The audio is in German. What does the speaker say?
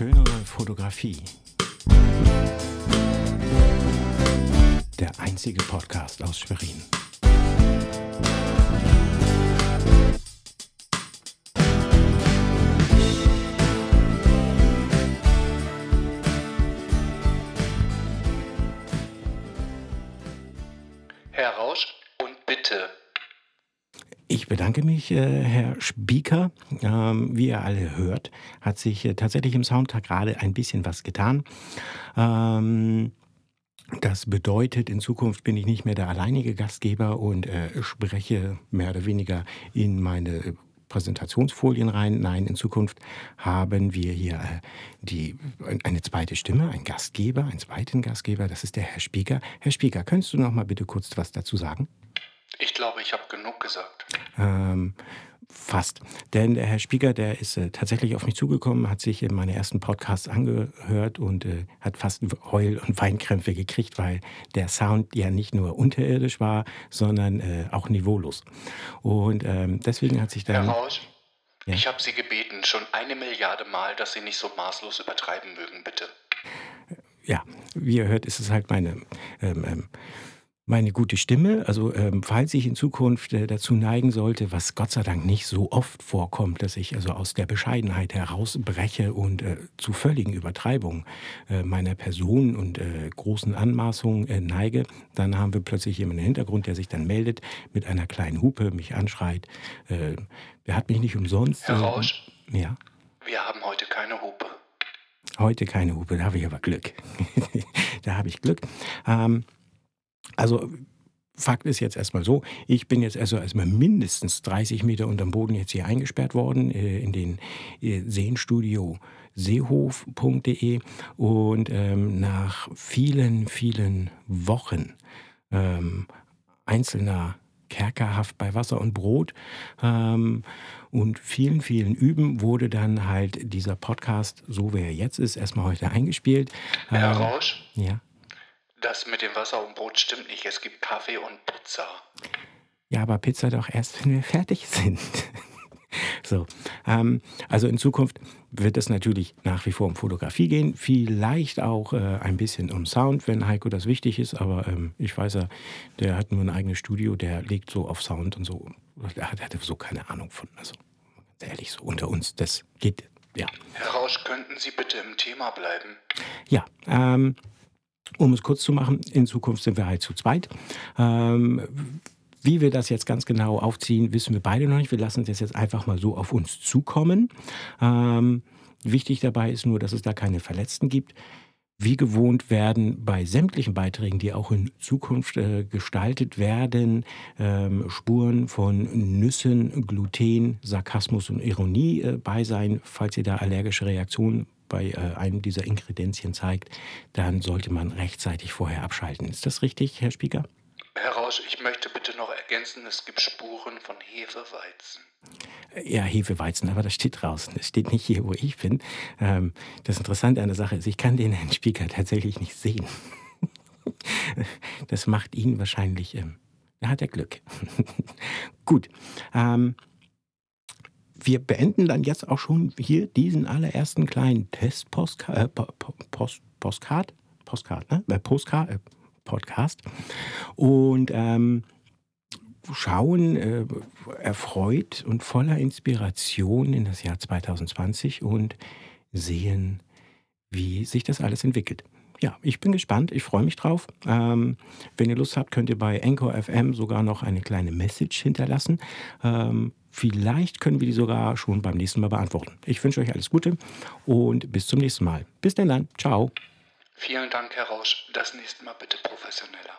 Schönere Fotografie. Der einzige Podcast aus Schwerin. Herr Rausch und bitte. Ich bedanke mich, äh, Herr Spieker. Ähm, wie ihr alle hört, hat sich äh, tatsächlich im Soundtag gerade ein bisschen was getan. Ähm, das bedeutet, in Zukunft bin ich nicht mehr der alleinige Gastgeber und äh, spreche mehr oder weniger in meine Präsentationsfolien rein. Nein, in Zukunft haben wir hier die, eine zweite Stimme, einen Gastgeber, einen zweiten Gastgeber. Das ist der Herr Spieker. Herr Spieker, könntest du noch mal bitte kurz was dazu sagen? Ich glaube, ich habe genug gesagt. Ähm, fast. Denn der Herr Spieker, der ist äh, tatsächlich auf mich zugekommen, hat sich in meine ersten Podcasts angehört und äh, hat fast Heul- und Weinkrämpfe gekriegt, weil der Sound ja nicht nur unterirdisch war, sondern äh, auch niveaulos. Und ähm, deswegen hat sich dann. Herr Rausch, Ja. ich habe Sie gebeten, schon eine Milliarde Mal, dass Sie nicht so maßlos übertreiben mögen, bitte. ja, wie ihr hört, ist es halt meine, ähm, ähm, meine gute Stimme. Also ähm, falls ich in Zukunft äh, dazu neigen sollte, was Gott sei Dank nicht so oft vorkommt, dass ich also aus der Bescheidenheit herausbreche und äh, zu völligen Übertreibungen äh, meiner Person und äh, großen Anmaßungen äh, neige, dann haben wir plötzlich jemanden im Hintergrund, der sich dann meldet mit einer kleinen Hupe, mich anschreit. Äh, wer hat mich nicht umsonst? Herr äh, Rausch, Ja. wir haben heute keine Hupe. Heute keine Hupe, da habe ich aber Glück. da habe ich Glück. Ähm, also Fakt ist jetzt erstmal so, ich bin jetzt also erstmal mindestens 30 Meter unterm Boden jetzt hier eingesperrt worden äh, in den äh, Seenstudio seehof.de und ähm, nach vielen, vielen Wochen ähm, einzelner Kerkerhaft bei Wasser und Brot ähm, und vielen, vielen Üben wurde dann halt dieser Podcast, so wie er jetzt ist, erstmal heute eingespielt. Herr Ähm, Rausch, ja. Das mit dem Wasser und Brot stimmt nicht. Es gibt Kaffee und Pizza. Ja, aber Pizza doch erst, wenn wir fertig sind. so, ähm, also in Zukunft wird es natürlich nach wie vor um Fotografie gehen, vielleicht auch äh, ein bisschen um Sound, wenn Heiko das wichtig ist, aber ähm, ich weiß ja, der hat nur ein eigenes Studio, der legt so auf Sound und so, der hat, hatte so keine Ahnung von, also ehrlich, so unter uns, das geht, ja. Herr Rausch, könnten Sie bitte im Thema bleiben? Ja, ähm, um es kurz zu machen, in Zukunft sind wir halt zu zweit. Ähm, wie wir das jetzt ganz genau aufziehen, wissen wir beide noch nicht. Wir lassen das jetzt einfach mal so auf uns zukommen. Ähm, wichtig dabei ist nur, dass es da keine Verletzten gibt. Wie gewohnt werden bei sämtlichen Beiträgen, die auch in Zukunft äh, gestaltet werden, ähm, Spuren von Nüssen, Gluten, Sarkasmus und Ironie äh, bei sein. Falls ihr da allergische Reaktionen bei äh, einem dieser Inkredenzien zeigt, dann sollte man rechtzeitig vorher abschalten. Ist das richtig, Herr Spieker? Herr Rausch, ich möchte bitte noch ergänzen, es gibt Spuren von Hefeweizen. Ja, Hefeweizen, aber das steht draußen. Das steht nicht hier, wo ich bin. Ähm, das Interessante an der Sache ist, ich kann den Herrn Spieker tatsächlich nicht sehen. Das macht ihn wahrscheinlich, ähm, da hat er Glück. Gut. Ähm, wir beenden dann jetzt auch schon hier diesen allerersten kleinen Test-Postcard, äh, Po- Po- Post, Postcard, ne? Äh, Postcard, äh, Podcast. Und ähm, schauen äh, erfreut und voller Inspiration in das Jahr 2020 und sehen, wie sich das alles entwickelt. Ja, ich bin gespannt, ich freue mich drauf. Ähm, wenn ihr Lust habt, könnt ihr bei Anchor FM sogar noch eine kleine Message hinterlassen. Ähm, vielleicht können wir die sogar schon beim nächsten Mal beantworten. Ich wünsche euch alles Gute und bis zum nächsten Mal. Bis denn dann. Ciao. Vielen Dank, Herr Rausch. Das nächste Mal bitte professioneller.